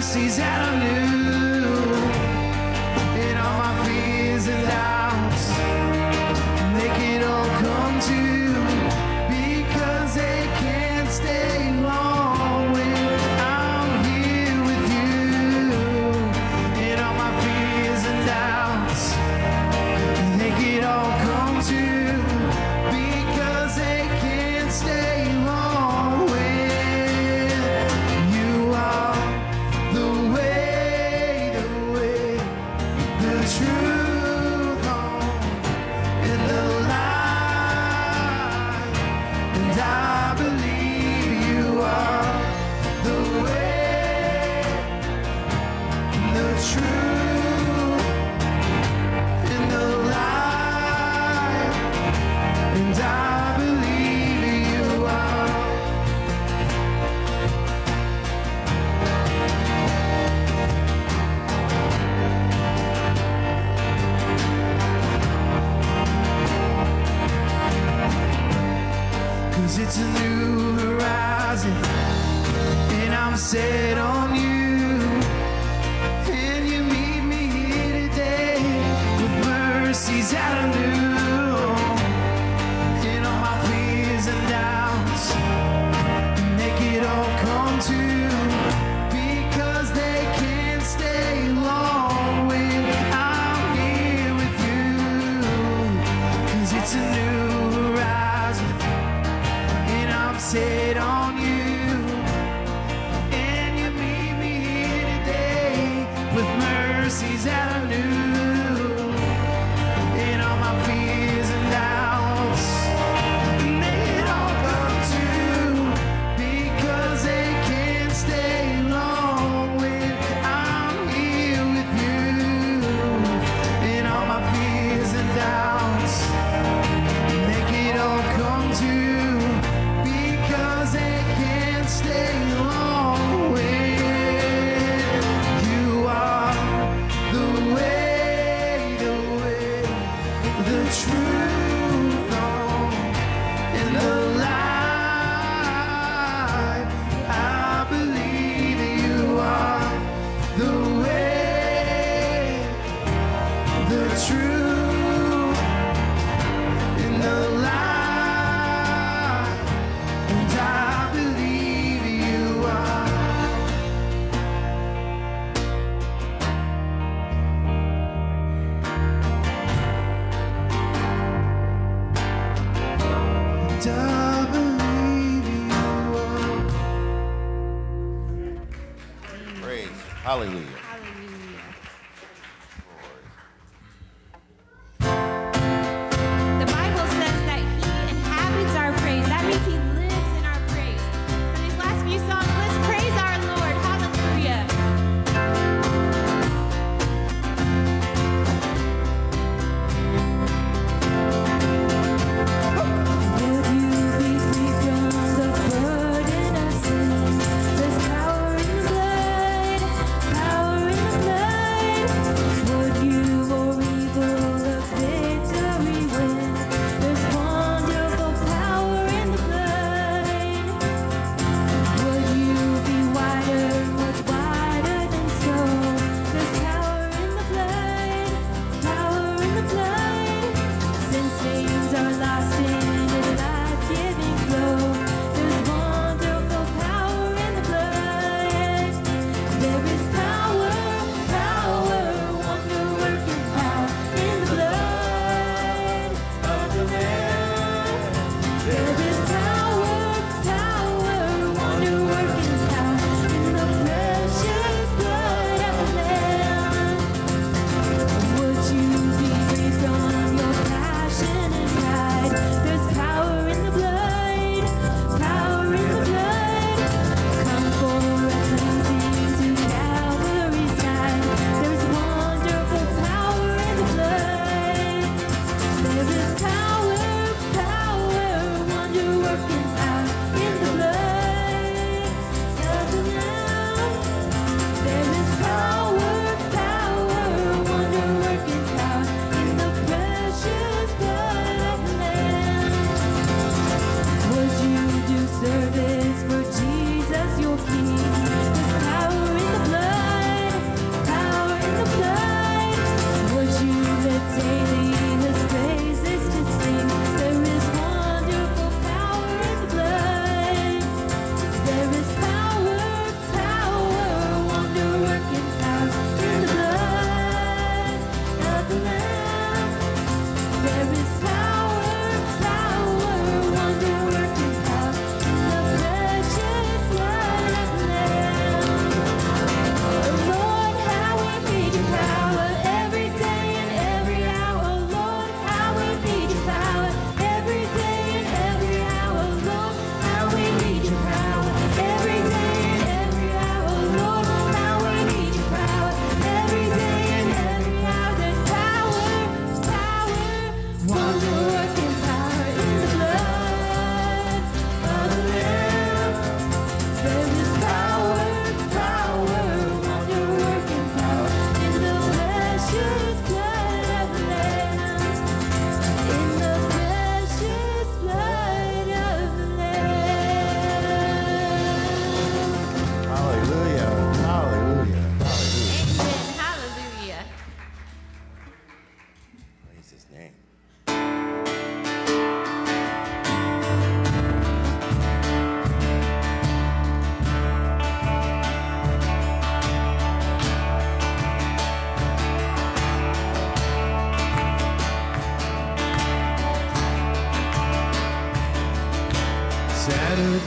mercies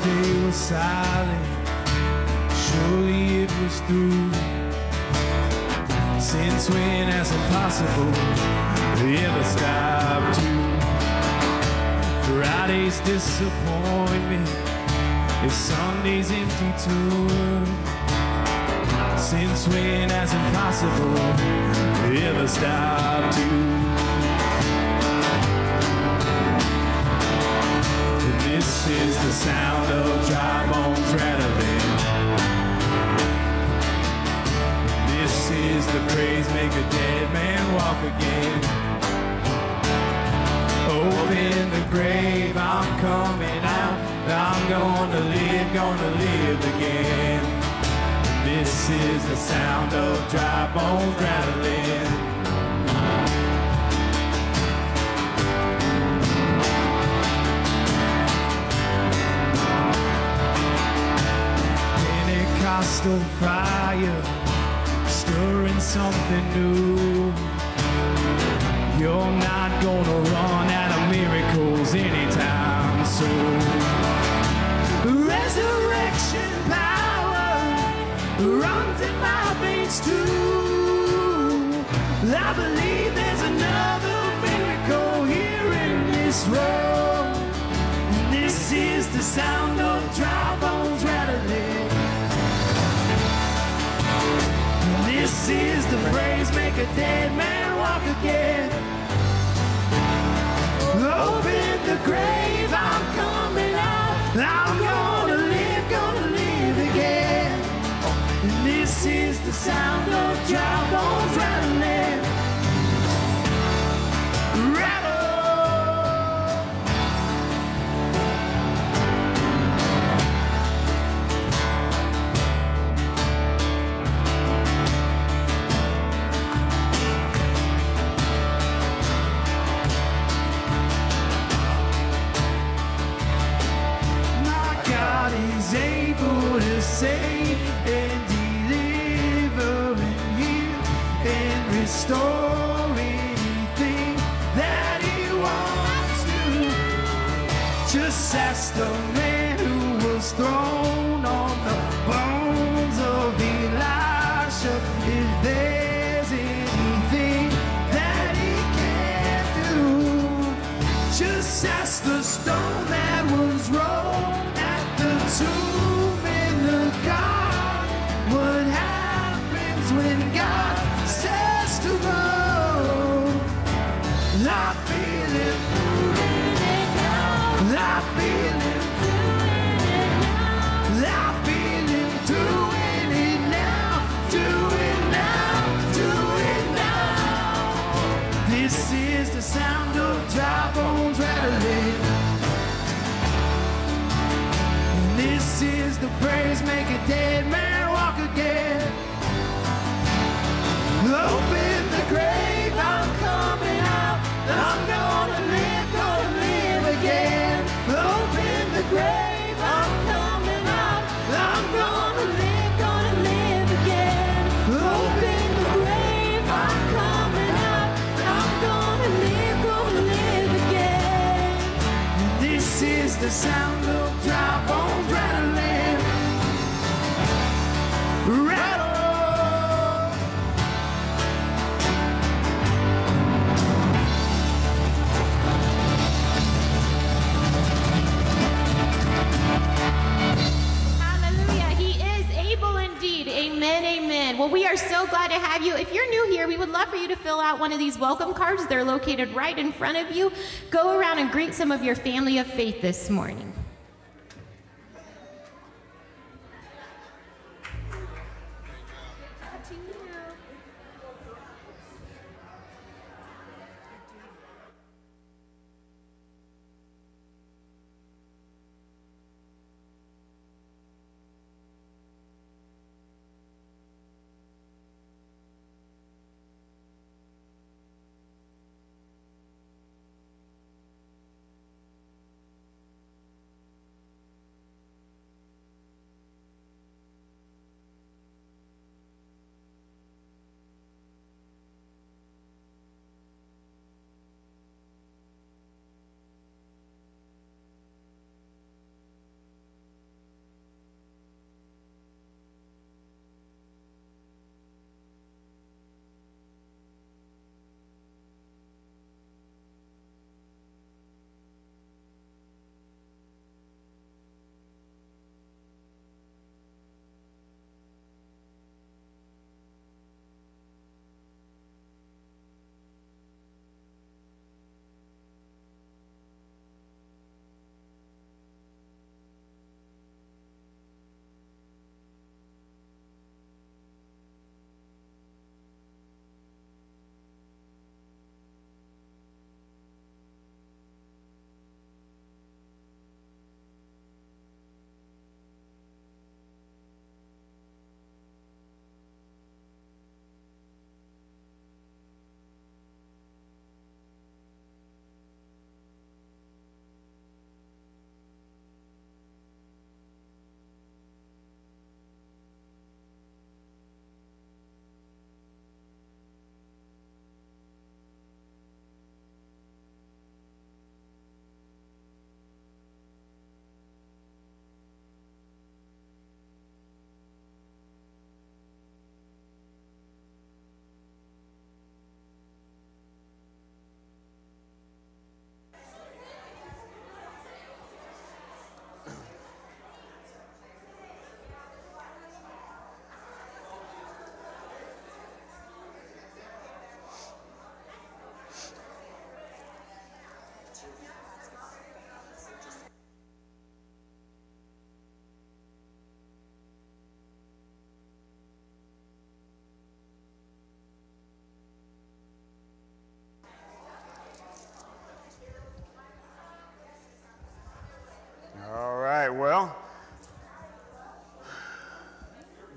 the day was silent, surely it was through. Since when has impossible ever stopped you? Friday's disappointment is Sunday's empty tour. Since when has impossible ever stopped you? This is the sound of dry bones rattling. This is the praise make a dead man walk again. Open the grave, I'm coming out. I'm gonna live, gonna live again. This is the sound of dry bones rattling. Pentecostal fire, stirring something new. You're not gonna run out of miracles anytime soon. Resurrection power runs in my veins too. I believe there's another miracle here in this room. This is the sound of dry bones This is the praise make a dead man walk again. Open the grave, I'm coming out. I'm gonna live, gonna live again. And this is the sound of dry out one of these welcome cards. They're located right in front of you. Go around and greet some of your family of faith this morning.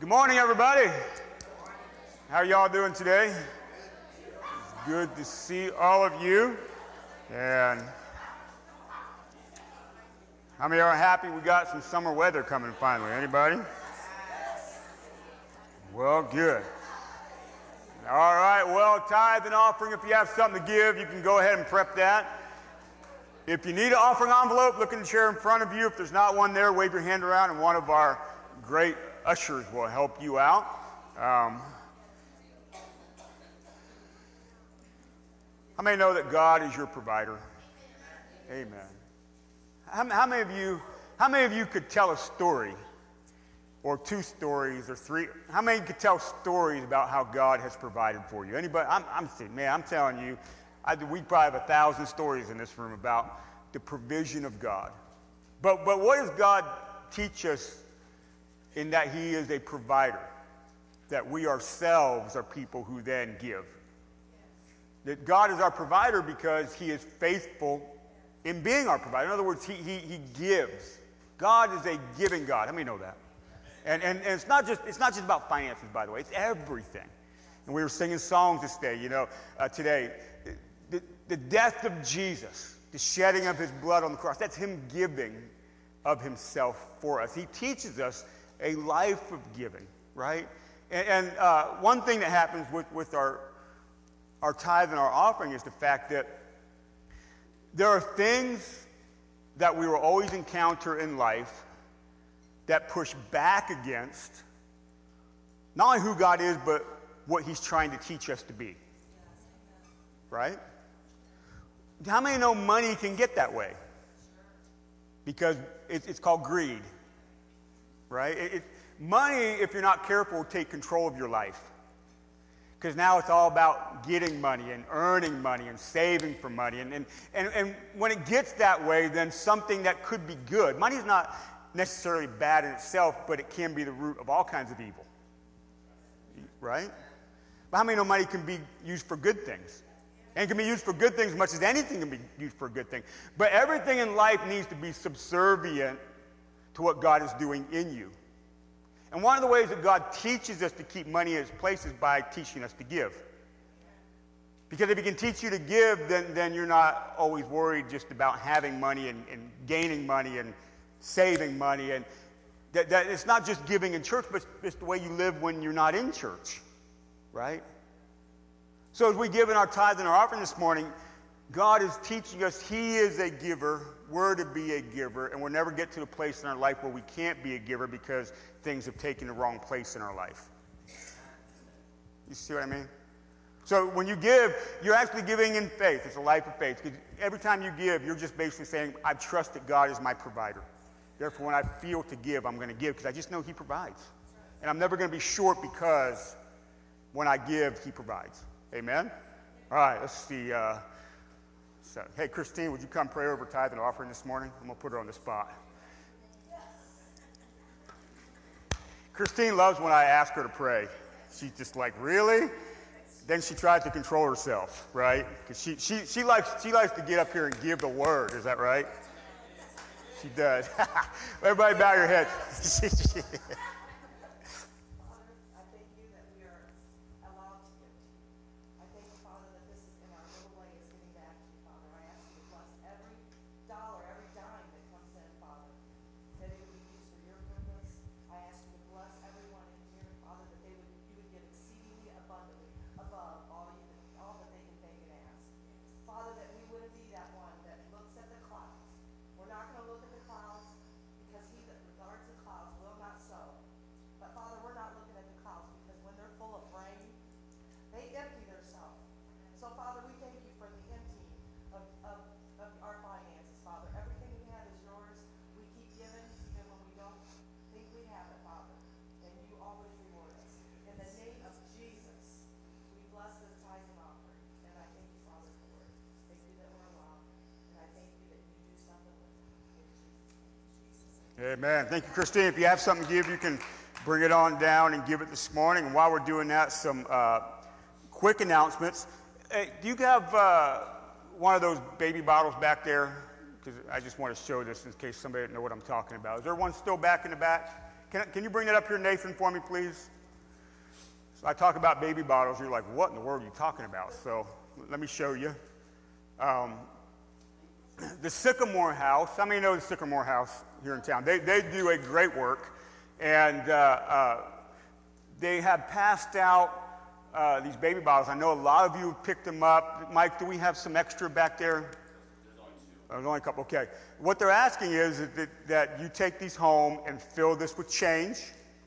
Good morning, everybody. How y'all doing today? It's good to see all of you. And how many are happy we got some summer weather coming finally? Anybody? Well, good. All right, well, tithe and offering, if you have something to give, you can go ahead and prep that. If you need an offering envelope, look in the chair in front of you. If there's not one there, wave your hand around, and one of our great ushers will help you out. Um, how many know that God is your provider? Amen. How, how many of you? How many of you could tell a story, or two stories, or three? How many could tell stories about how God has provided for you? Anybody? I'm, I'm saying, man, I'm telling you, I, we probably have a thousand stories in this room about the provision of God. But, but what does God teach us in that He is a provider? That we ourselves are people who then give. That God is our provider because He is faithful in being our provider. In other words, He, he, he gives. God is a giving God. How many know that? And, and, and it's, not just, it's not just about finances, by the way, it's everything. And we were singing songs this day, you know, uh, today the, the death of Jesus, the shedding of his blood on the cross, that's him giving of himself for us. He teaches us a life of giving, right? And, and uh, one thing that happens with, with our, our tithe and our offering is the fact that there are things that we will always encounter in life that push back against not only who God is, but what he's trying to teach us to be. Right? How many know money can get that way? Because it's called greed, right? It, it, money, if you're not careful, will take control of your life. Because now it's all about getting money and earning money and saving for money. And, and, and, and when it gets that way, then something that could be good, money is not necessarily bad in itself, but it can be the root of all kinds of evil, right? But how many know money can be used for good things? and can be used for good things as much as anything can be used for a good thing. But everything in life needs to be subservient to what God is doing in you. And one of the ways that God teaches us to keep money in its place is by teaching us to give. Because if He can teach you to give, then, then you're not always worried just about having money and, and gaining money and saving money. And that, that it's not just giving in church, but it's, the way you live when you're not in church, right? So, as we give in our tithe and our offering this morning, God is teaching us He is a giver. We're to be a giver, and we'll never get to the place in our life where we can't be a giver because things have taken the wrong place in our life. You see what I mean? So, when you give, you're actually giving in faith. It's a life of faith. Every time you give, you're just basically saying, I trust that God is my provider. Therefore, when I feel to give, I'm going to give because I just know He provides. And I'm never going to be short because when I give, He provides. Amen? All right, let's see. Uh, so, hey, Christine, would you come pray over tithe and offering this morning? I'm going to put her on the spot. Christine loves when I ask her to pray. She's just like, really? Then she tries to control herself, right? Because she, she, she, likes, she likes to get up here and give the word. Is that right? She does. Everybody bow your head. Amen. Thank you, Christine. If you have something to give, you can bring it on down and give it this morning. And while we're doing that, some uh, quick announcements. Hey, do you have uh, one of those baby bottles back there? Because I just want to show this in case somebody doesn't know what I'm talking about. Is there one still back in the back? Can, can you bring that up here, Nathan, for me, please? So I talk about baby bottles. You're like, what in the world are you talking about? So let me show you. Um, the Sycamore House. How many know the Sycamore House here in town? They, they do a great work. And uh, uh, they have passed out uh, these baby bottles. I know a lot of you have picked them up. Mike, do we have some extra back there? There's only a couple. Okay. What they're asking is that, that you take these home and fill this with change,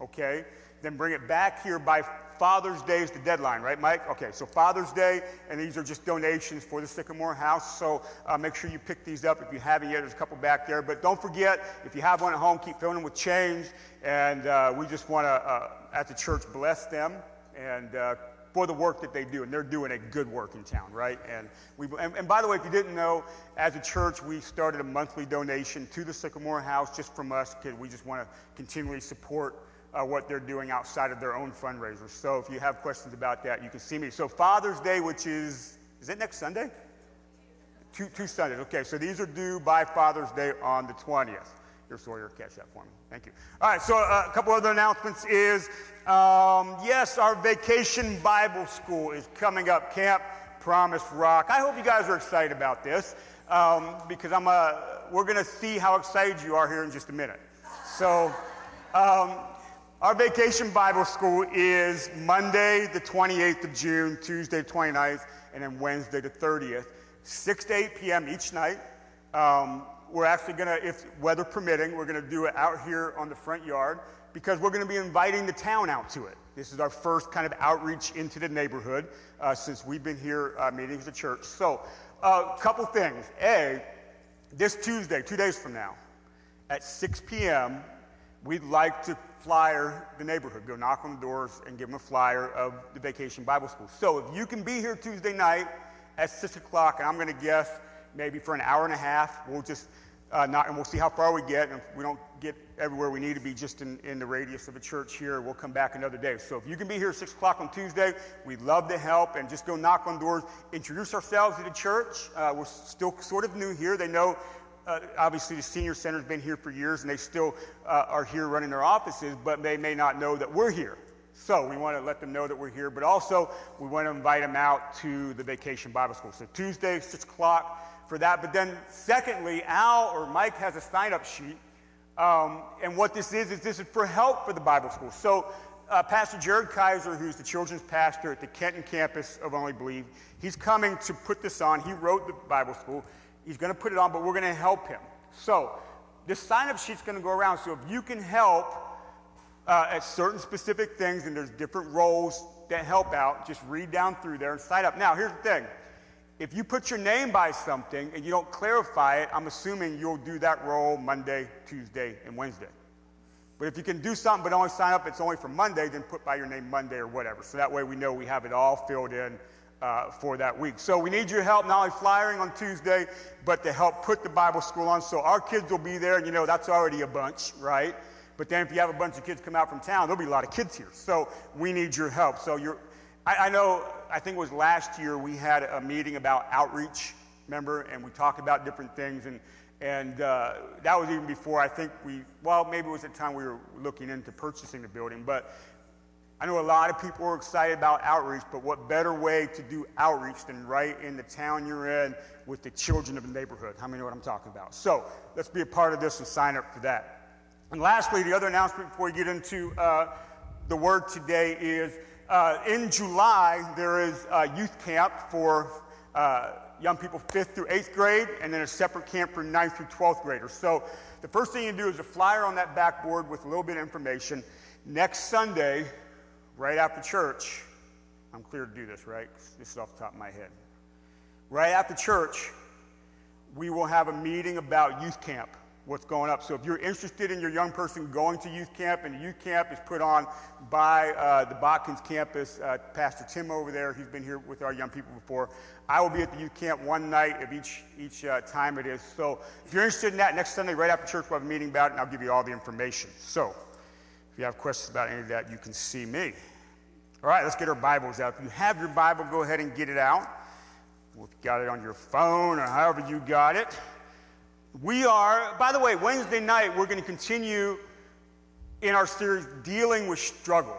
okay? Then bring it back here by Father's Day is the deadline, right, Mike? Okay, so Father's Day, and these are just donations for the Sycamore House. So uh, make sure you pick these up if you haven't yet. There's a couple back there. But don't forget, if you have one at home, keep filling them with change. And uh, we just want to, uh, at the church, bless them and uh, for the work that they do. And they're doing a good work in town, right? And, we, and, and by the way, if you didn't know, as a church, we started a monthly donation to the Sycamore House just from us because we just want to continually support uh, what they're doing outside of their own fundraisers. So if you have questions about that, you can see me. So Father's Day, which is, is it next Sunday? Two, two Sundays. Okay, so these are due by Father's Day on the 20th. Your Sawyer, catch that for me. Thank you. All right, so uh, a couple other announcements is, um, yes, our vacation Bible school is coming up, Camp Promise Rock. I hope you guys are excited about this um, because I'm, uh, we're going to see how excited you are here in just a minute. So, um, our vacation Bible school is Monday, the 28th of June, Tuesday, 29th, and then Wednesday, the 30th, 6 to 8 p.m. each night. Um, we're actually going to, if weather permitting, we're going to do it out here on the front yard because we're going to be inviting the town out to it. This is our first kind of outreach into the neighborhood uh, since we've been here uh, meeting as a church. So, a uh, couple things. A, this Tuesday, two days from now, at 6 p.m., we'd like to flyer the neighborhood, go knock on the doors and give them a flyer of the Vacation Bible School. So if you can be here Tuesday night at 6 o'clock, and I'm going to guess maybe for an hour and a half, we'll just uh, and we'll see how far we get. And if we don't get everywhere we need to be just in, in the radius of a church here, we'll come back another day. So if you can be here at 6 o'clock on Tuesday, we'd love to help and just go knock on doors, introduce ourselves to the church. Uh, we're still sort of new here. They know uh, obviously the senior center's been here for years and they still uh, are here running their offices, but they may not know that we're here. So we want to let them know that we're here, but also we want to invite them out to the Vacation Bible School. So Tuesday, 6 o'clock for that. But then, secondly, Al or Mike has a sign up sheet. Um, and what this is, is this is for help for the Bible school. So uh, Pastor Jared Kaiser, who's the children's pastor at the Kenton campus of Only Believe, he's coming to put this on. He wrote the Bible school. He's going to put it on, but we're going to help him. So this sign up sheet's going to go around. So if you can help uh, at certain specific things, and there's different roles that help out, just read down through there and sign up. Now, here's the thing. If you put your name by something and you don't clarify it, I'm assuming you'll do that role Monday, Tuesday, and Wednesday. But if you can do something but only sign up, it's only for Monday, then put by your name Monday or whatever. So that way we know we have it all filled in uh, for that week. So we need your help, not only flyering on Tuesday, but to help put the Bible school on. So our kids will be there, and you know, that's already a bunch, right? But then if you have a bunch of kids come out from town, there'll be a lot of kids here. So we need your help. So you're, I, I know, I think it was last year we had a meeting about outreach, remember? And we talked about different things. And, and uh, that was even before I think we, well, maybe it was the time we were looking into purchasing the building. But I know a lot of people are excited about outreach, but what better way to do outreach than right in the town you're in with the children of the neighborhood? How many know what I'm talking about? So let's be a part of this and sign up for that. And lastly, the other announcement before we get into uh, the word today is uh, in July, there is a youth camp for uh, young people 5th through 8th grade, and then a separate camp for 9th through 12th graders. So the first thing you do is a flyer on that backboard with a little bit of information. Next Sunday, right after church, I'm clear to do this, right? This is off the top of my head. Right after church, we will have a meeting about youth camp what's going up. So if you're interested in your young person going to youth camp, and youth camp is put on by uh, the Botkins campus, uh, Pastor Tim over there, he's been here with our young people before. I will be at the youth camp one night of each, each uh, time it is. So if you're interested in that, next Sunday right after church we'll have a meeting about it, and I'll give you all the information. So if you have questions about any of that, you can see me. All right, let's get our Bibles out. If you have your Bible, go ahead and get it out. If you got it on your phone or however you got it. We are, by the way, Wednesday night, we're going to continue in our series, Dealing with Struggle.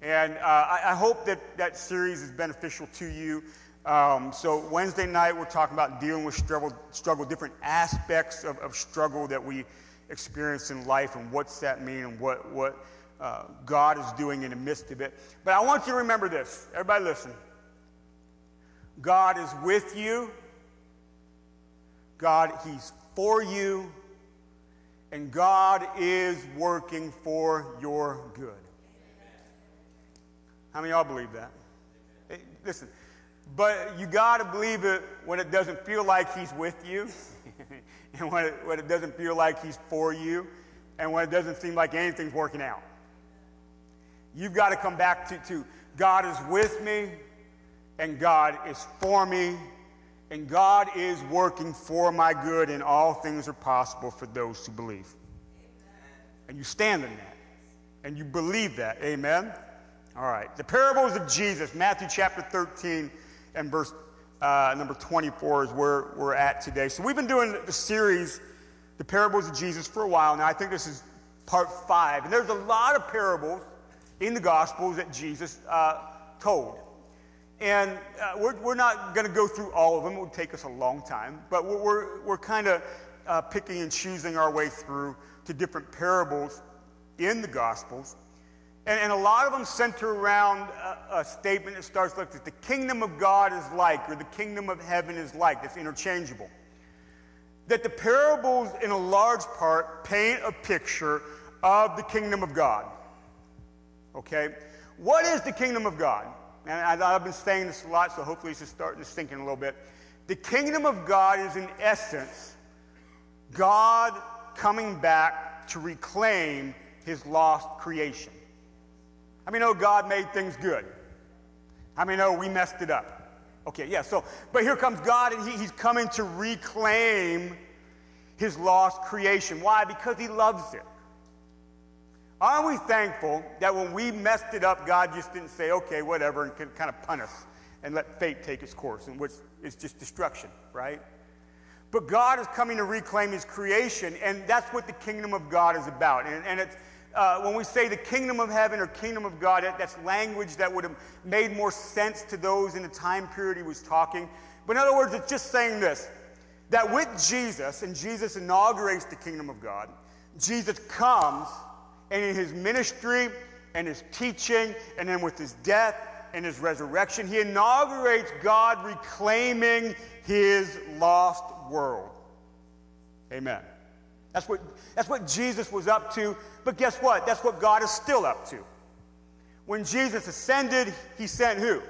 And uh, I, I hope that that series is beneficial to you. Um, so, Wednesday night, we're talking about dealing with struggle, struggle different aspects of, of struggle that we experience in life, and what's that mean, and what, what uh, God is doing in the midst of it. But I want you to remember this. Everybody, listen. God is with you, God, He's for you, and God is working for your good. How many of y'all believe that? Hey, listen, but you got to believe it when it doesn't feel like He's with you, and when it, when it doesn't feel like He's for you, and when it doesn't seem like anything's working out. You've got to come back to, to God is with me, and God is for me, and God is working for my good, and all things are possible for those who believe. And you stand in that, and you believe that. Amen? All right. The parables of Jesus, Matthew chapter 13 and verse uh, number 24 is where we're at today. So we've been doing the series, The Parables of Jesus, for a while now. I think this is part five. And there's a lot of parables in the Gospels that Jesus uh, told. And uh, we're, we're not going to go through all of them. It would take us a long time. But we're, we're, kind of uh, picking and choosing our way through to different parables in the Gospels. And, and a lot of them center around a, a statement that starts like this The kingdom of God is like, or the kingdom of heaven is like. That's interchangeable. That the parables, in a large part, paint a picture of the kingdom of God. Okay? What is the kingdom of God? And I, I've been saying this a lot, so hopefully this is starting to sink in a little bit. The kingdom of God is, in essence, God coming back to reclaim his lost creation. I mean, oh, God made things good. I mean, oh, we messed it up. Okay, yeah, so, but here comes God, and he, he's coming to reclaim his lost creation. Why? Because he loves it. Aren't we thankful that when we messed it up, God just didn't say, okay, whatever, and kind of punish us and let fate take its course, in which is just destruction, right? But God is coming to reclaim his creation, and that's what the kingdom of God is about. And, and it's, uh, when we say the kingdom of heaven or kingdom of God, that, that's language that would have made more sense to those in the time period he was talking. But in other words, it's just saying this that with Jesus, and Jesus inaugurates the kingdom of God, Jesus comes and in his ministry and his teaching, and then with his death and his resurrection, he inaugurates God reclaiming his lost world. Amen. That's what, that's what Jesus was up to, but guess what? That's what God is still up to. When Jesus ascended, he sent who?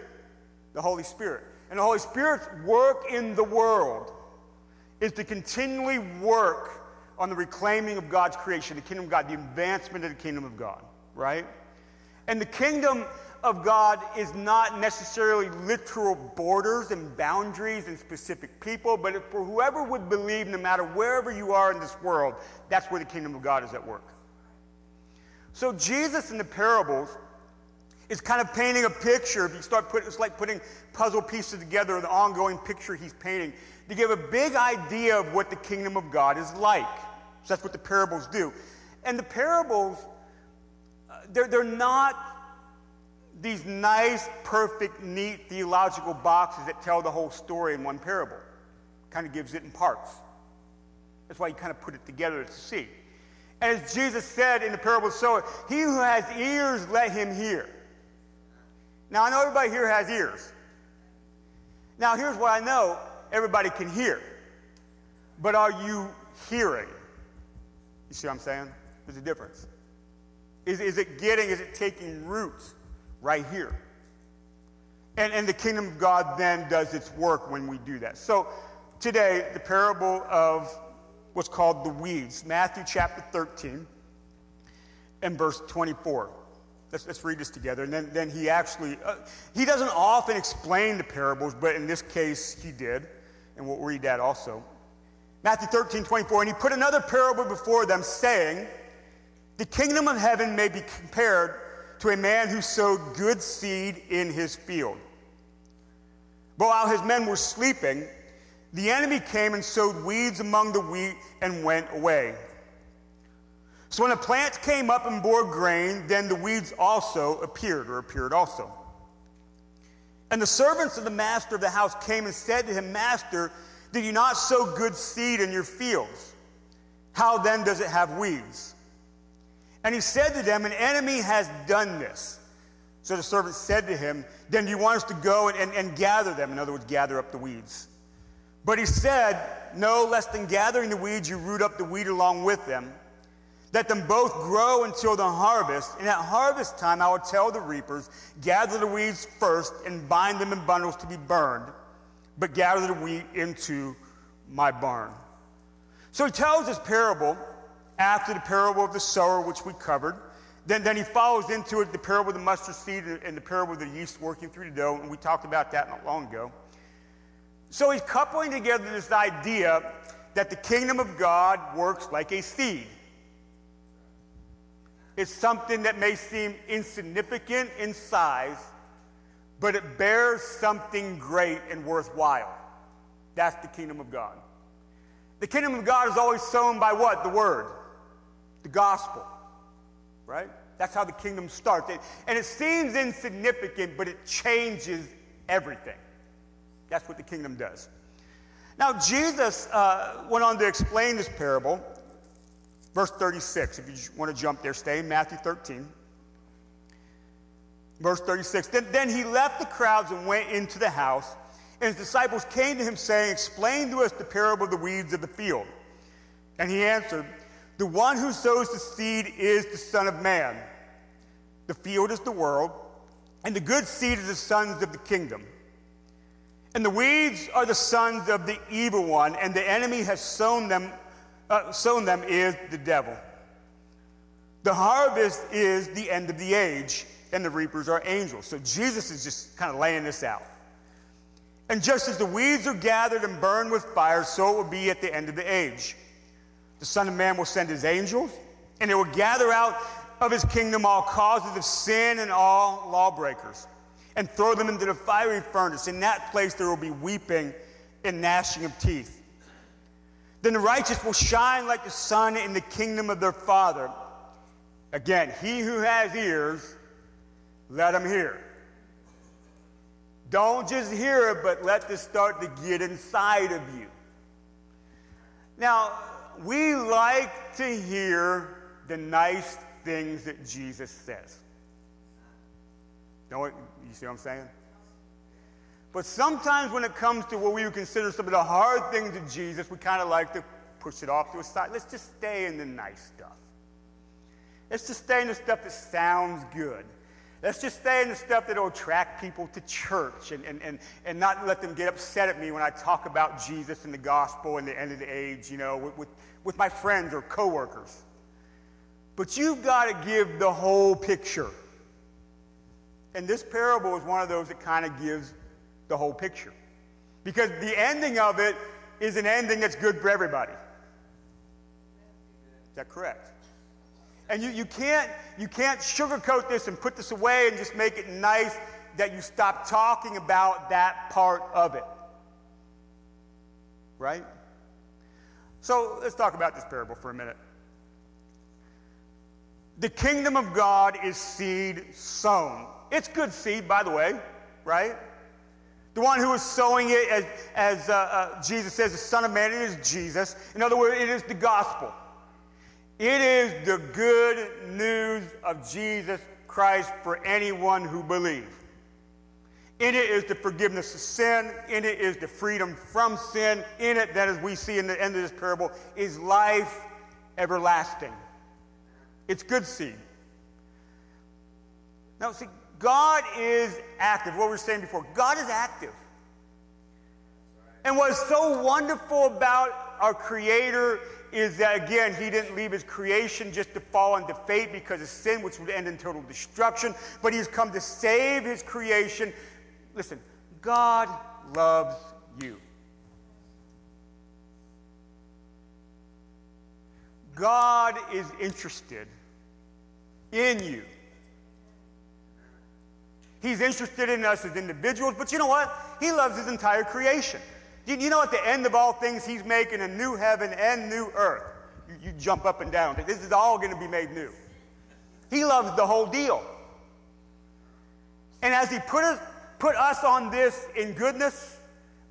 The Holy Spirit. And the Holy Spirit's work in the world is to continually work on the reclaiming of God's creation, the kingdom of God, the advancement of the kingdom of God, right? And the kingdom of God is not necessarily literal borders and boundaries and specific people, but for whoever would believe, no matter wherever you are in this world, that's where the kingdom of God is at work. So Jesus in the parables is kind of painting a picture. If you start putting, it's like putting puzzle pieces together, the ongoing picture he's painting, to give a big idea of what the kingdom of God is like. So that's what the parables do. And the parables, uh, they're, they're not these nice, perfect, neat theological boxes that tell the whole story in one parable. Kind of gives it in parts. That's why you kind of put it together to see. And as Jesus said in the parable sower, he who has ears, let him hear. Now, I know everybody here has ears. Now, here's what I know everybody can hear. But are you hearing? You see what I'm saying? There's a difference. Is, is it getting, is it taking roots right here? And, and the kingdom of God then does its work when we do that. So today, the parable of what's called the weeds, Matthew chapter 13 and verse 24. Let's, let's read this together. And then, then he actually, uh, he doesn't often explain the parables, but in this case he did. And we'll read that also. Matthew 13, 24, and he put another parable before them, saying, The kingdom of heaven may be compared to a man who sowed good seed in his field. But while his men were sleeping, the enemy came and sowed weeds among the wheat and went away. So when the plants came up and bore grain, then the weeds also appeared, or appeared also. And the servants of the master of the house came and said to him, Master, did you not sow good seed in your fields? How then does it have weeds? And he said to them, An enemy has done this. So the servant said to him, Then do you want us to go and, and, and gather them? In other words, gather up the weeds. But he said, No, less than gathering the weeds you root up the wheat along with them. Let them both grow until the harvest. And at harvest time, I will tell the reapers, Gather the weeds first and bind them in bundles to be burned, but gather the wheat into my barn. So he tells this parable after the parable of the sower, which we covered. Then, then he follows into it the parable of the mustard seed and the parable of the yeast working through the dough, and we talked about that not long ago. So he's coupling together this idea that the kingdom of God works like a seed. It's something that may seem insignificant in size, but it bears something great and worthwhile. That's the kingdom of God. The kingdom of God is always sown by what? The word, the gospel, right? That's how the kingdom starts. And it seems insignificant, but it changes everything. That's what the kingdom does. Now, Jesus uh, went on to explain this parable. Verse 36, if you want to jump there, stay in Matthew 13. Verse 36. Then, then he left the crowds and went into the house, and his disciples came to him, saying, Explain to us the parable of the weeds of the field. And he answered, The one who sows the seed is the Son of Man. The field is the world, and the good seed is the sons of the kingdom. And the weeds are the sons of the evil one, and the enemy has sown them, uh, sown them is the devil. The harvest is the end of the age, and the reapers are angels. So Jesus is just kind of laying this out. And just as the weeds are gathered and burned with fire, so it will be at the end of the age. The Son of Man will send his angels, and they will gather out of his kingdom all causes of sin and all lawbreakers, and throw them into the fiery furnace. In that place there will be weeping and gnashing of teeth. Then the righteous will shine like the sun in the kingdom of their Father. Again, he who has ears, let him hear. Don't just hear it, but let this start to get inside of you. Now, we like to hear the nice things that Jesus says. What, you see what I'm saying? But sometimes when it comes to what we would consider some of the hard things of Jesus, we kind of like to push it off to a side. Let's just stay in the nice stuff. Let's just stay in the stuff that sounds good. Let's just stay in the stuff that will attract people to church and, and, and, and not let them get upset at me when I talk about Jesus and the gospel and the end of the age, you know, with, with, with my friends or coworkers. But you've got to give the whole picture. And this parable is one of those that kind of gives the whole picture. Because the ending of it is an ending that's good for everybody. Is that correct? And you, you, can't, you can't sugarcoat this and put this away and just make it nice that you stop talking about that part of it. Right? So let's talk about this parable for a minute. The kingdom of God is seed sown. It's good seed, by the way, right? The one who is sowing it, as, as uh, uh, Jesus says, the Son of Man, it is Jesus. In other words, it is the gospel. It is the good news of Jesus Christ for anyone who believes. In it is the forgiveness of sin. In it is the freedom from sin. In it, that as we see in the end of this parable, is life everlasting. It's good seed. Now, see, God is active. What we were saying before, God is active. And what's so wonderful about our Creator is that, again, He didn't leave His creation just to fall into fate because of sin, which would end in total destruction, but He's come to save His creation. Listen, God loves you. God is interested in you. He's interested in us as individuals, but you know what? He loves his entire creation. You know, at the end of all things, he's making a new heaven and new earth. you, you jump up and down. This is all going to be made new. He loves the whole deal. And as he put us, put us on this in goodness,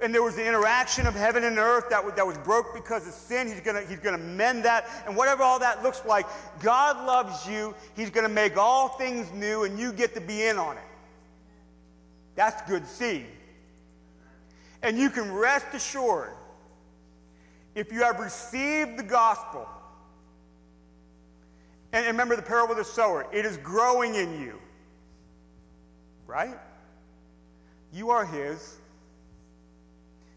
and there was the interaction of heaven and earth that was, that was broke because of sin. He's going he's gonna mend that. And whatever all that looks like, God loves you. He's going to make all things new, and you get to be in on it. That's good seed. And you can rest assured if you have received the gospel, and remember the parable of the sower, it is growing in you, right? You are His.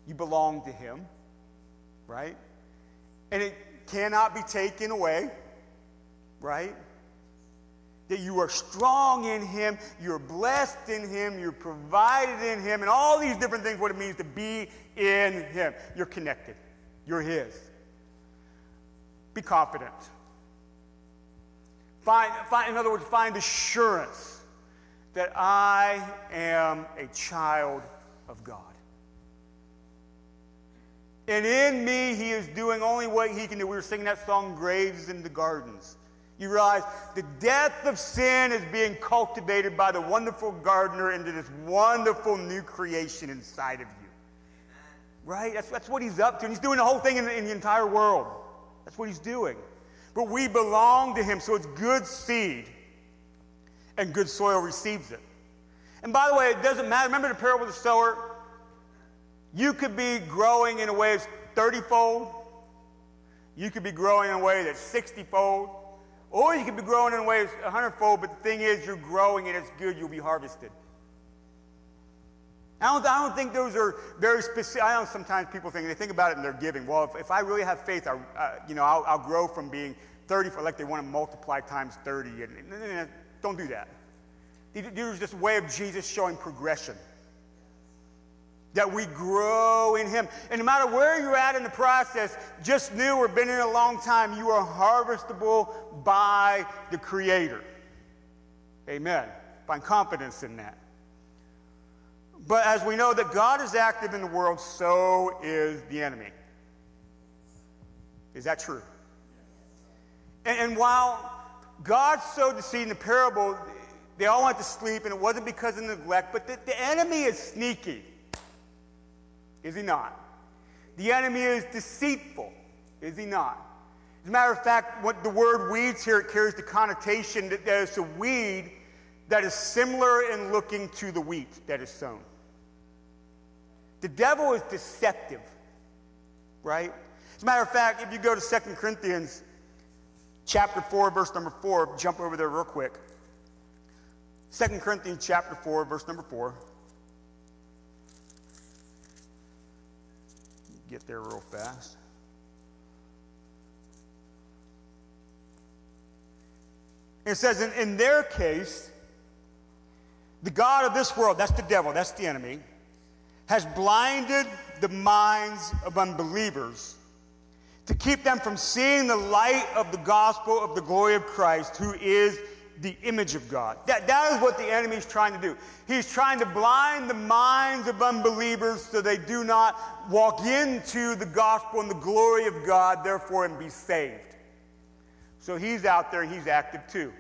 You belong to Him, right? And it cannot be taken away, right? That you are strong in Him, you're blessed in Him, you're provided in Him, and all these different things, what it means to be in Him. You're connected, you're His. Be confident. Find, find, in other words, find assurance that I am a child of God. And in me, he is doing only what he can do. We were singing that song, Graves in the Gardens. You realize the death of sin is being cultivated by the wonderful gardener into this wonderful new creation inside of you. Right? That's, that's what he's up to. And he's doing the whole thing in the, in the entire world. That's what he's doing. But we belong to him, so it's good seed, and good soil receives it. And by the way, it doesn't matter. Remember the parable of the sower? You could be growing in a way that's 30 fold. You could be growing in a way that's 60 fold. Or you could be growing in ways a way that's 100 fold, but the thing is, you're growing and it's good, you'll be harvested. I don't, I don't think those are very specific. I know sometimes people think, they think about it and they're giving. Well, if, if I really have faith, I, uh, you know, I'll, I'll, grow from being 30, for, like they want to multiply times 30. And, and, and don't do that. There's a way of Jesus showing progression that we grow in Him. And no matter where you're at in the process, just new or been in a long time, you are harvestable by the Creator. Amen. Find confidence in that. But as we know that God is active in the world, so is the enemy. Is that true? And, and while God sowed the seed in the parable, they all went to sleep, and it wasn't because of neglect, but the, the enemy is sneaky. Is he not? The enemy is deceitful. Is he not? As a matter of fact, what the word weeds here carries the connotation that there's a weed that is similar in looking to the wheat that is sown. The devil is deceptive, right? As a matter of fact, if you go to 2 Corinthians chapter 4, verse number 4, jump over there real quick. 2 Corinthians chapter 4, verse number 4. Get there real fast. It says, in, in their case, the God of this world, that's the devil, that's the enemy, has blinded the minds of unbelievers to keep them from seeing the light of the gospel of the glory of Christ, who is the image of God. That, that is what the enemy is trying to do. He's trying to blind the minds of unbelievers so they do not walk into the gospel and the glory of God, therefore, and be saved. So he's out there, he's active too.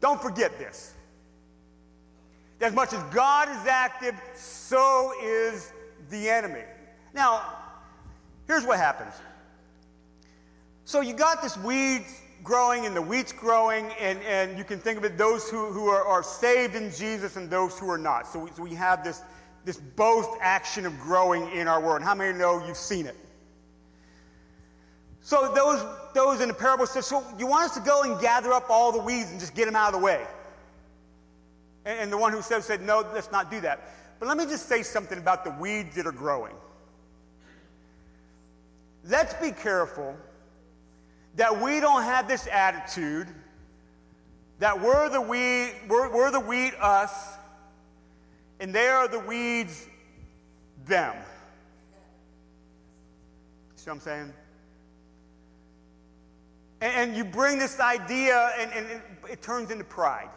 Don't forget this. As much as God is active, so is the enemy. Now, here's what happens. So you got this weed growing and the wheat's growing, and, and you can think of it those who, who are, are saved in Jesus and those who are not. So we, so we have this, this both action of growing in our world. How many know you've seen it? So those, those in the parable said, so you want us to go and gather up all the weeds and just get them out of the way? And, and the one who said, said, no, let's not do that. But let me just say something about the weeds that are growing. Let's be careful that we don't have this attitude that we're the we're, we're the wheat us, and they are the weeds them. See what I'm saying? And, and you bring this idea, and, and it, it turns into pride.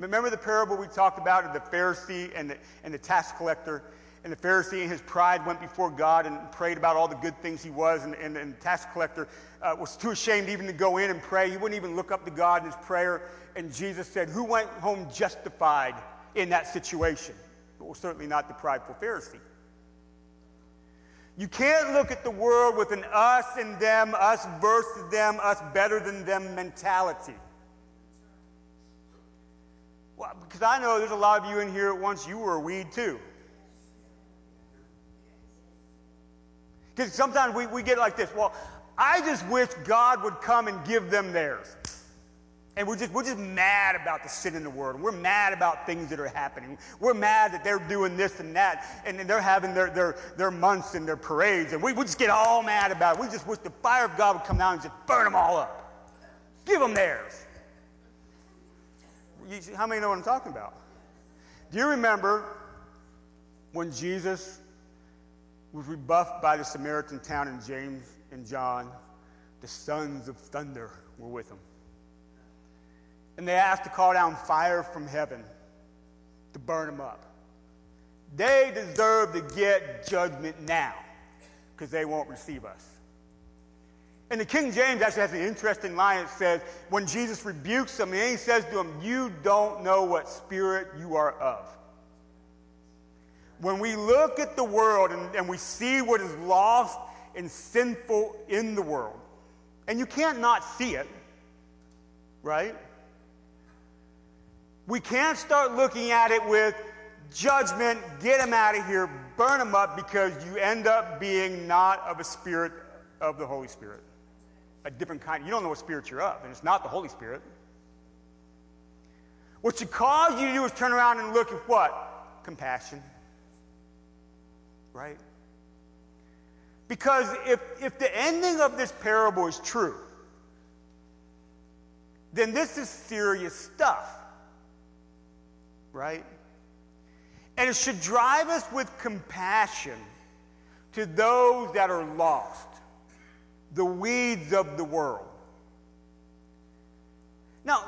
Remember the parable we talked about of the Pharisee and the, and the tax collector? And the Pharisee in his pride went before God and prayed about all the good things he was. And, and, and the tax collector uh, was too ashamed even to go in and pray. He wouldn't even look up to God in his prayer. And Jesus said, Who went home justified in that situation? Well, certainly not the prideful Pharisee. You can't look at the world with an us and them, us versus them, us better than them mentality. Well, because I know there's a lot of you in here at once you were a weed too. Because sometimes we, we get like this. Well, I just wish God would come and give them theirs. And we're just, we're just mad about the sin in the world. We're mad about things that are happening. We're mad that they're doing this and that, and they're having their, their, their months and their parades, and we, we just get all mad about it. We just wish the fire of God would come down and just burn them all up. Give them theirs. You, how many know what I'm talking about? Do you remember when Jesus was rebuffed by the Samaritan town and James and John? The sons of thunder were with him. And they asked to call down fire from heaven to burn them up. They deserve to get judgment now because they won't receive us. And the King James actually has an interesting line. It says, when Jesus rebukes them, and he says to them, You don't know what spirit you are of. When we look at the world and, and we see what is lost and sinful in the world, and you can't not see it, right? We can't start looking at it with judgment, get them out of here, burn them up, because you end up being not of a spirit of the Holy Spirit. A different kind. You don't know what spirit you're of, and it's not the Holy Spirit. What should cause you to do is turn around and look at what? Compassion. Right? Because if, if the ending of this parable is true, then this is serious stuff. Right? And it should drive us with compassion to those that are lost, the weeds of the world. Now,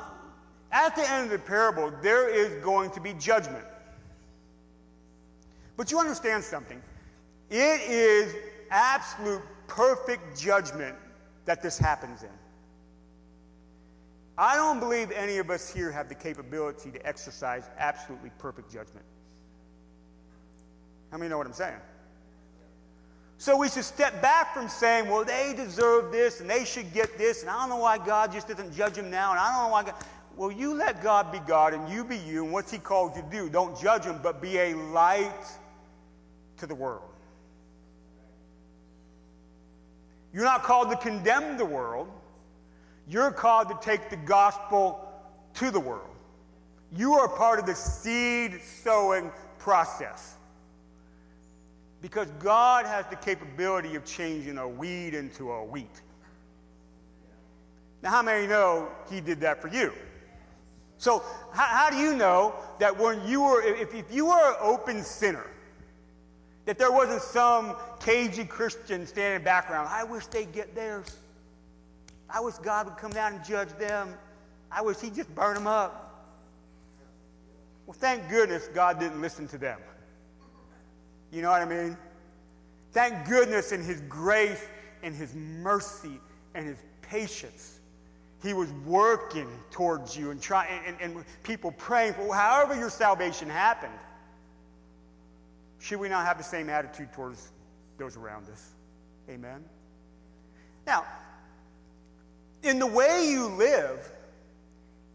at the end of the parable, there is going to be judgment. But you understand something. It is absolute perfect judgment that this happens in. I don't believe any of us here have the capability to exercise absolutely perfect judgment. How many know what I'm saying? So we should step back from saying, well, they deserve this and they should get this, and I don't know why God just doesn't judge them now, and I don't know why God. Well, you let God be God and you be you, and what's He called you to do? Don't judge Him, but be a light to the world. You're not called to condemn the world. You're called to take the gospel to the world. You are part of the seed sowing process. Because God has the capability of changing a weed into a wheat. Now, how many know He did that for you? So, how, how do you know that when you were, if, if you were an open sinner, that there wasn't some cagey Christian standing background, I wish they'd get theirs. I wish God would come down and judge them. I wish He'd just burn them up. Well, thank goodness God didn't listen to them. You know what I mean? Thank goodness in His grace and His mercy and His patience. He was working towards you and trying and, and people praying for however your salvation happened. Should we not have the same attitude towards those around us? Amen. Now, in the way you live,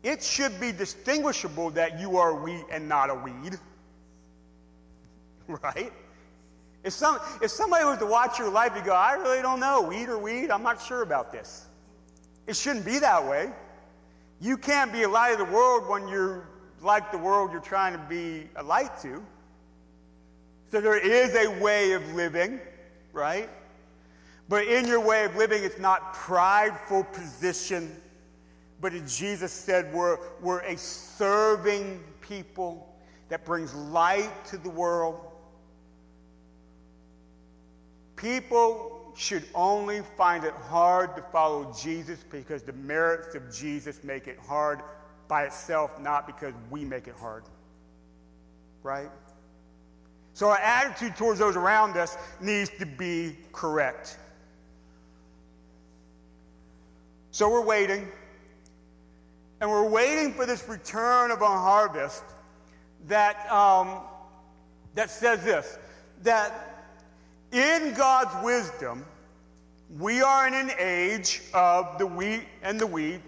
it should be distinguishable that you are a wheat and not a weed. Right? If, some, if somebody was to watch your life, you go, I really don't know, weed or weed, I'm not sure about this. It shouldn't be that way. You can't be a light of the world when you're like the world you're trying to be a light to. So there is a way of living, right? But in your way of living, it's not prideful position, but as Jesus said, we're, we're a serving people that brings light to the world. People should only find it hard to follow Jesus because the merits of Jesus make it hard by itself, not because we make it hard. Right? So our attitude towards those around us needs to be correct. So we're waiting. And we're waiting for this return of our harvest that, um, that says this that in God's wisdom, we are in an age of the wheat and the weed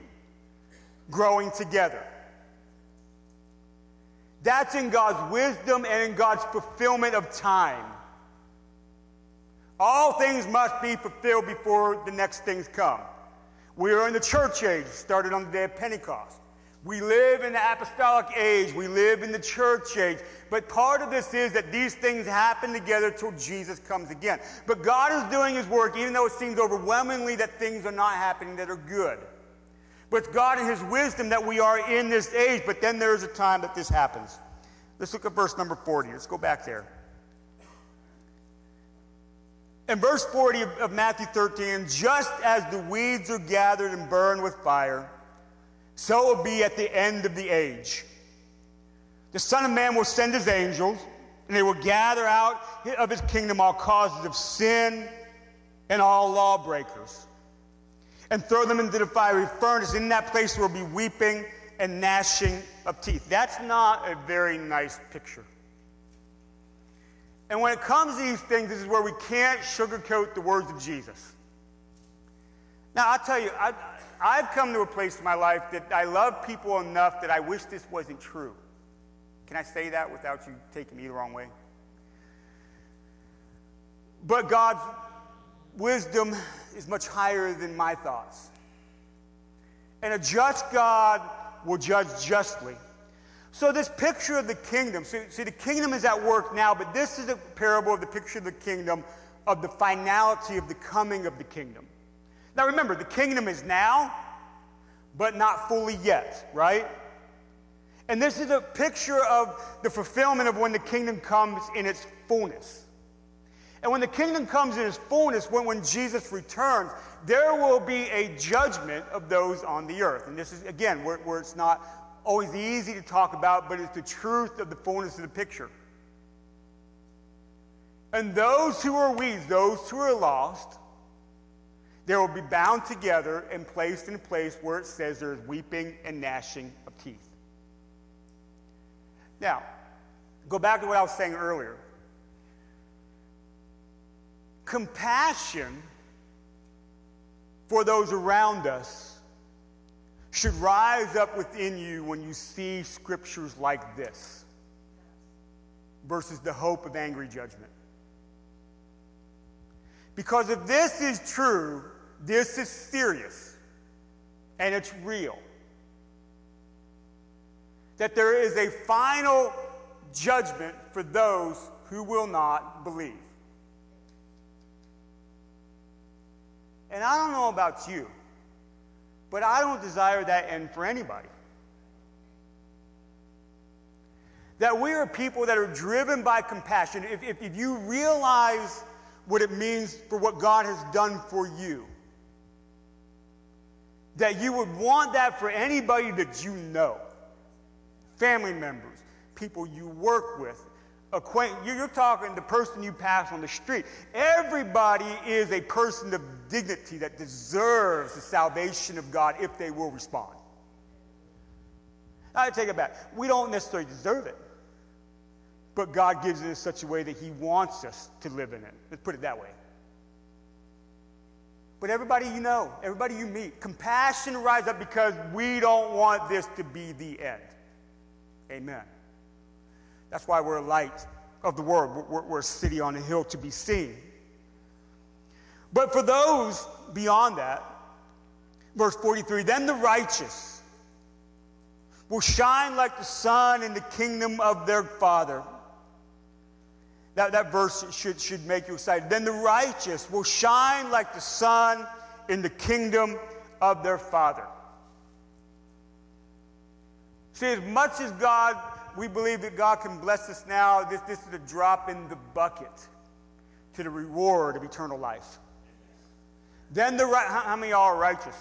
growing together. That's in God's wisdom and in God's fulfillment of time. All things must be fulfilled before the next things come. We are in the church age, started on the day of Pentecost. We live in the apostolic age. We live in the church age. But part of this is that these things happen together till Jesus comes again. But God is doing his work, even though it seems overwhelmingly that things are not happening that are good. It's God in his wisdom that we are in this age, but then there is a time that this happens. Let's look at verse number 40. Let's go back there. In verse 40 of, of Matthew 13, just as the weeds are gathered and burned with fire, so it will be at the end of the age. The Son of Man will send his angels, and they will gather out of his kingdom all causes of sin and all lawbreakers, and throw them into the fiery furnace. In that place will be weeping and gnashing of teeth. That's not a very nice picture. And when it comes to these things, this is where we can't sugarcoat the words of Jesus. Now, I'll tell you, I, I've come to a place in my life that I love people enough that I wish this wasn't true. Can I say that without you taking me the wrong way? But God's wisdom is much higher than my thoughts. And a just God will judge justly. So, this picture of the kingdom, see, see, the kingdom is at work now, but this is a parable of the picture of the kingdom, of the finality of the coming of the kingdom. Now, remember, the kingdom is now, but not fully yet, right? And this is a picture of the fulfillment of when the kingdom comes in its fullness. And when the kingdom comes in its fullness, when, when Jesus returns, there will be a judgment of those on the earth. And this is, again, where, where it's not always easy to talk about, but it's the truth of the fullness of the picture. And those who are weeds, those who are lost, they will be bound together and placed in a place where it says there is weeping and gnashing of teeth. Now, go back to what I was saying earlier. Compassion for those around us should rise up within you when you see scriptures like this versus the hope of angry judgment. Because if this is true, this is serious and it's real. That there is a final judgment for those who will not believe. And I don't know about you, but I don't desire that end for anybody. That we are people that are driven by compassion. If, if, if you realize what it means for what God has done for you, that you would want that for anybody that you know family members, people you work with, acquaint you're talking the person you pass on the street. Everybody is a person of dignity that deserves the salvation of god if they will respond. I take it back. We don't necessarily deserve it but god gives it in such a way that he wants us to live in it. Let's put it that way. But everybody you know everybody you meet compassion rises up because we don't want this to be the end. Amen that's why we're a light of the world. We're, we're, a city on a hill to be seen. But for those beyond that, verse 43 then the righteous will shine like the sun in the kingdom of their Father. That, that verse should, should make you excited. Then the righteous will shine like the sun in the kingdom of their Father. See, as much as God we believe that God can bless us now. This, this is a drop in the bucket to the reward of eternal life. Then the right, how, how many are righteous?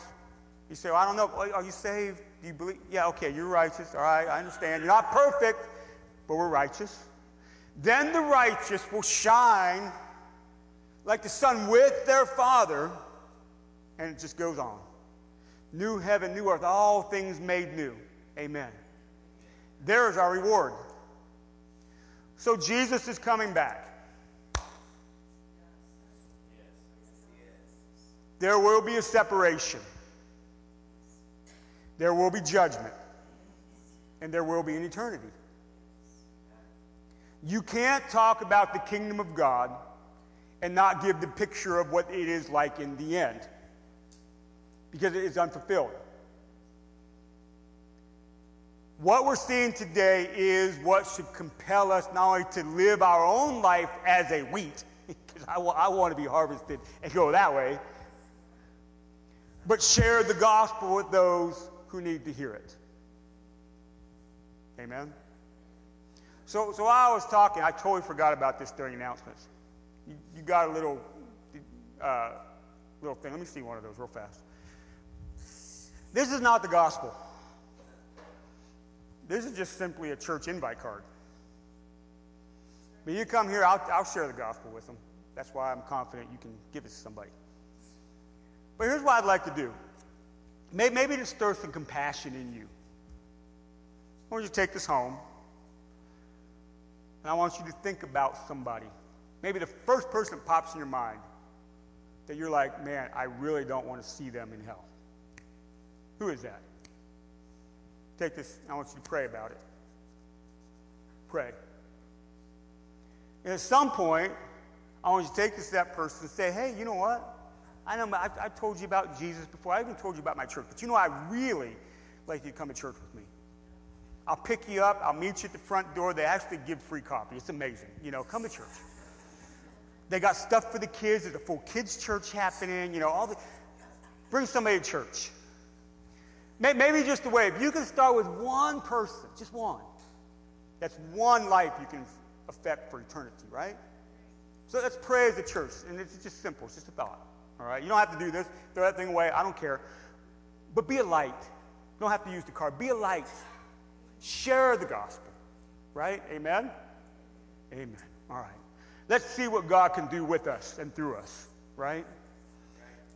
You say, well, I don't know. Are you saved? Do you believe? Yeah, okay, you're righteous. All right, I understand. You're not perfect, but we're righteous. Then the righteous will shine like the sun with their Father. And it just goes on. New heaven, new earth, all things made new. Amen. There is our reward. So Jesus is coming back. There will be a separation. There will be judgment. And there will be an eternity. You can't talk about the kingdom of God and not give the picture of what it is like in the end because it is unfulfilled. What we're seeing today is what should compel us not only to live our own life as a wheat, because I, want to be harvested and go that way, but share the gospel with those who need to hear it. Amen? So, so while I was talking, I totally forgot about this during announcements. You, you got a little, uh, little thing. Let me see one of those real fast. This is not the gospel. This is just simply a church invite card. But you come here, I'll, I'll share the gospel with them. That's why I'm confident you can give it to somebody. But here's what I'd like to do. Maybe, maybe to stir some compassion in you. I want you to take this home. And I want you to think about somebody. Maybe the first person that pops in your mind that you're like, man, I really don't want to see them in hell. Who is that? Take this, I want you to pray about it. Pray. And at some point, I want you to take this to that person and say, hey, you know what? I know I've, I've told you about Jesus before. I even told you about my church. But you know, I really like you to come to church with me. I'll pick you up. I'll meet you at the front door. They actually give free coffee. It's amazing. You know, come to church. They got stuff for the kids. There's a full kids' church happening. You know, all the. Bring somebody to church. May- Maybe just a way. If you can start with one person, just one, that's one life you can affect for eternity, right? So let's pray as a church. And it's just simple, it's just a thought. All right? You don't have to do this, throw that thing away. I don't care. But be a light. You don't have to use the car. Be a light. Share the gospel. Right? Amen? Amen. All right. Let's see what God can do with us and through us. Right?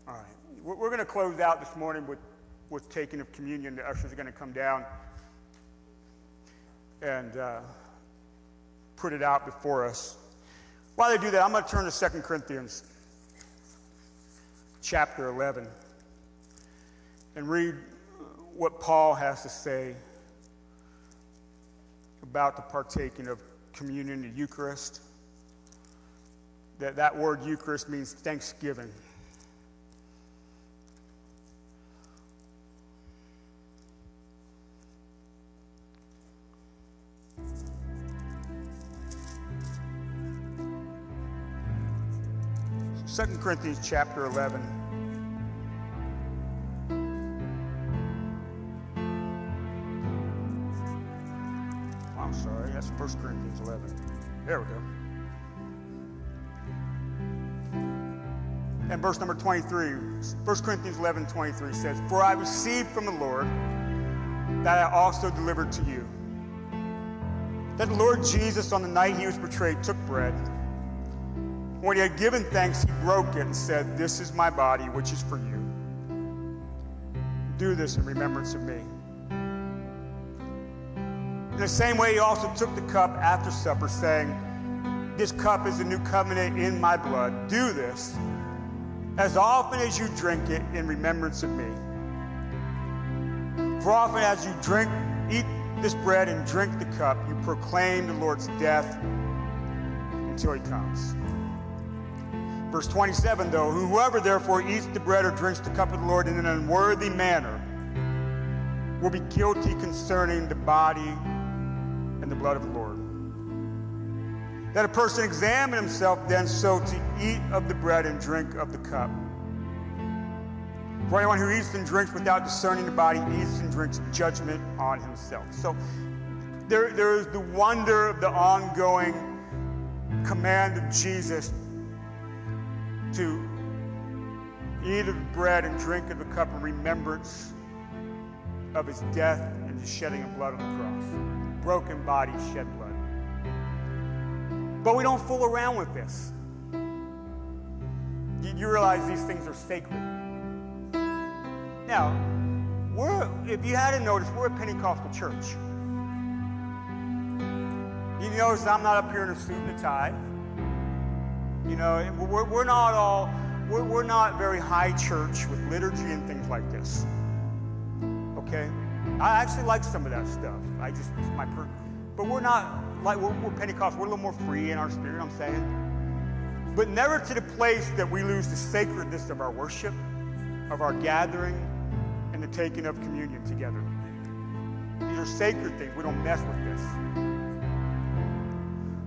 All right. We're, we're going to close out this morning with, with taking of communion. The ushers are going to come down and uh, put it out before us. While they do that, I'm going to turn to 2 Corinthians chapter 11 and read what Paul has to say about the partaking of communion, the Eucharist. That, that word Eucharist means thanksgiving. Second Corinthians chapter 11. I'm sorry, that's 1 Corinthians 11. There we go. And verse number 23, 1 Corinthians 11 23 says, For I received from the Lord that I also delivered to you. That the Lord Jesus, on the night he was betrayed, took bread. When he had given thanks, he broke it and said, This is my body, which is for you. Do this in remembrance of me. In the same way, he also took the cup after supper, saying, This cup is the new covenant in my blood. Do this as often as you drink it in remembrance of me. For often as you drink, eat this bread and drink the cup, you proclaim the Lord's death until he comes. Verse 27, though, whoever therefore eats the bread or drinks the cup of the Lord in an unworthy manner will be guilty concerning the body and the blood of the Lord. That a person examine himself then so to eat of the bread and drink of the cup. For anyone who eats and drinks without discerning the body eats and drinks judgment on himself. So there, there is the wonder of the ongoing command of Jesus to eat of the bread and drink of the cup in remembrance of his death and the shedding of blood on the cross. Broken body shed blood. But we don't fool around with this. You, you realize these things are sacred. Now, we're, if you hadn't noticed, we're a Pentecostal church. You notice I'm not up here in a suit and a tie. You know, we're, we're not all, we're, we're not very high church with liturgy and things like this. Okay? I actually like some of that stuff. I just, my per, but we're not like, we're, we're Pentecostal. We're a little more free in our spirit, I'm saying. But never to the place that we lose the sacredness of our worship, of our gathering, and the taking of communion together. These are sacred things. We don't mess with this.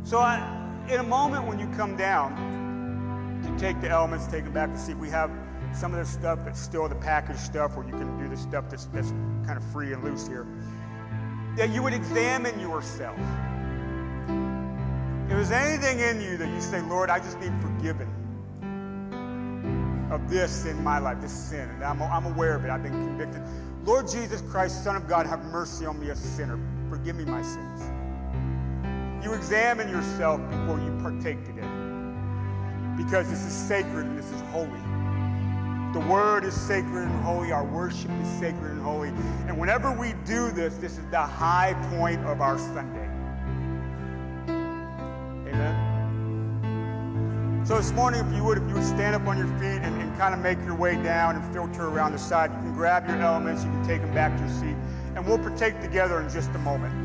So, I, in a moment when you come down to take the elements, take them back to seat, we have some of the stuff that's still the packaged stuff where you can do the stuff that's, that's kind of free and loose here. That you would examine yourself. If there's anything in you that you say, Lord, I just need forgiven of this in my life, this sin, and I'm, I'm aware of it, I've been convicted. Lord Jesus Christ, Son of God, have mercy on me, a sinner. Forgive me my sins. You examine yourself before you partake today. Because this is sacred and this is holy. The word is sacred and holy. Our worship is sacred and holy. And whenever we do this, this is the high point of our Sunday. Amen. So this morning, if you would, if you would stand up on your feet and, and kind of make your way down and filter around the side, you can grab your elements, you can take them back to your seat, and we'll partake together in just a moment.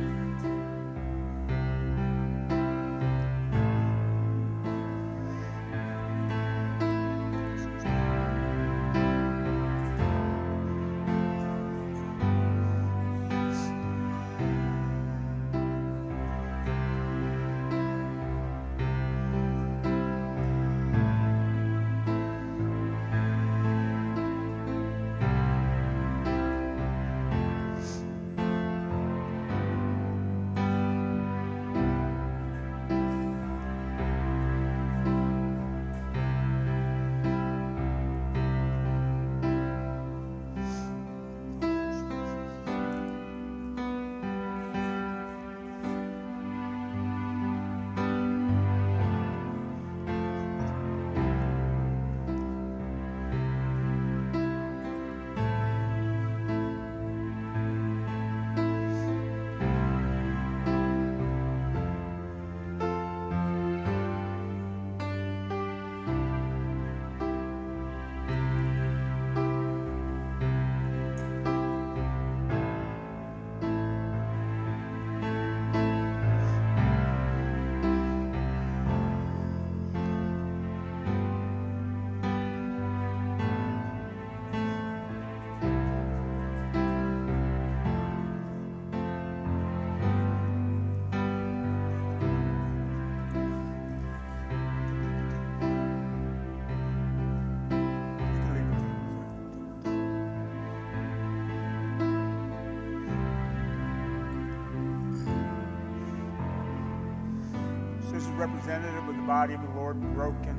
Representative of the body of the Lord broken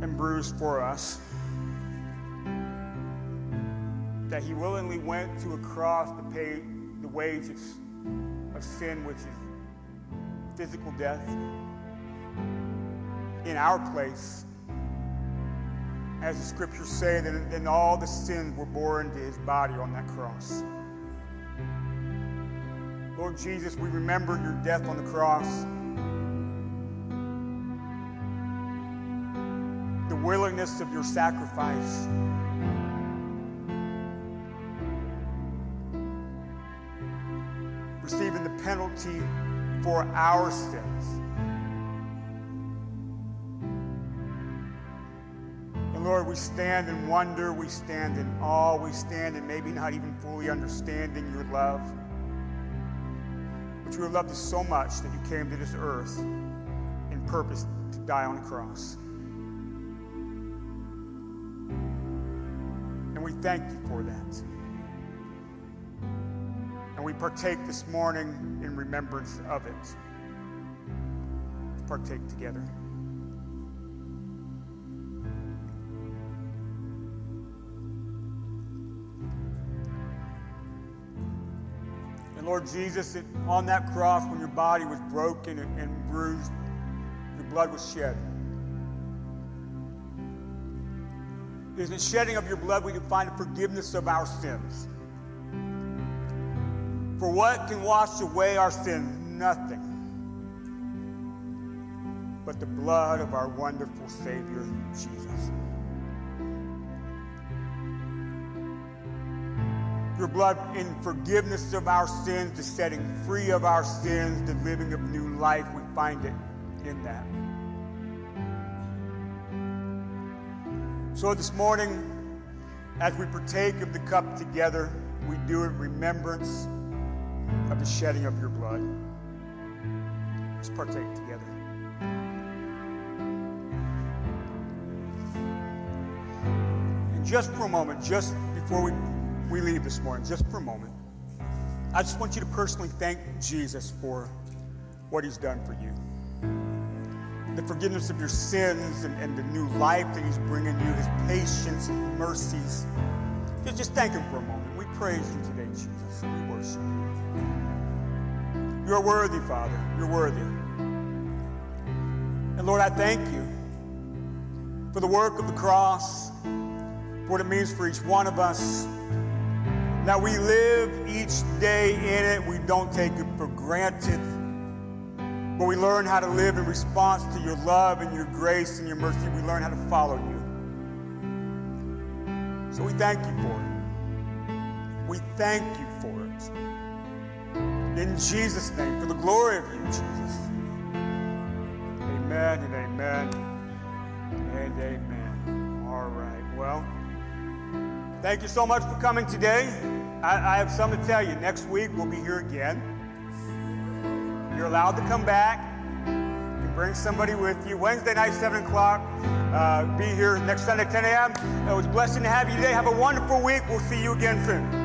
and bruised for us. That he willingly went to a cross to pay the wages of sin, which is physical death, in our place. As the scriptures say, that then all the sins were borne to his body on that cross. Jesus, we remember your death on the cross. The willingness of your sacrifice. Receiving the penalty for our sins. And Lord, we stand in wonder, we stand in awe, we stand in maybe not even fully understanding your love. But you have loved us so much that you came to this earth in purpose to die on the cross. And we thank you for that. And we partake this morning in remembrance of it. Partake together. Lord Jesus, that on that cross, when your body was broken and, and bruised, your blood was shed. It is in the shedding of your blood we can find the forgiveness of our sins. For what can wash away our sins? Nothing. But the blood of our wonderful Savior, Jesus. Your blood in forgiveness of our sins, the setting free of our sins, the living of new life, we find it in that. So this morning, as we partake of the cup together, we do it in remembrance of the shedding of your blood. Let's partake together. And just for a moment, just before we, we leave this morning, just for a moment, I just want you to personally thank Jesus for what he's done for you. The forgiveness of your sins and, and the new life that he's bringing you, his patience and mercies. Just, just thank him for a moment. We praise you today, Jesus. We worship you. You're worthy, Father. You're worthy. And Lord, I thank you for the work of the cross, for what it means for each one of us. Now we live each day in it. We don't take it for granted. But we learn how to live in response to your love and your grace and your mercy. We learn how to follow you. So we thank you for it. We thank you for it. In Jesus' name, for the glory of you, Jesus. Amen and amen and amen. All right. Well, thank you so much for coming today. I, I have something to tell you. Next week, we'll be here again. You're allowed to come back. Bring somebody with you. Wednesday night, 7 o'clock. Uh, be here next Sunday, 10 a.m. It was a blessing to have you today. Have a wonderful week. We'll see you again soon.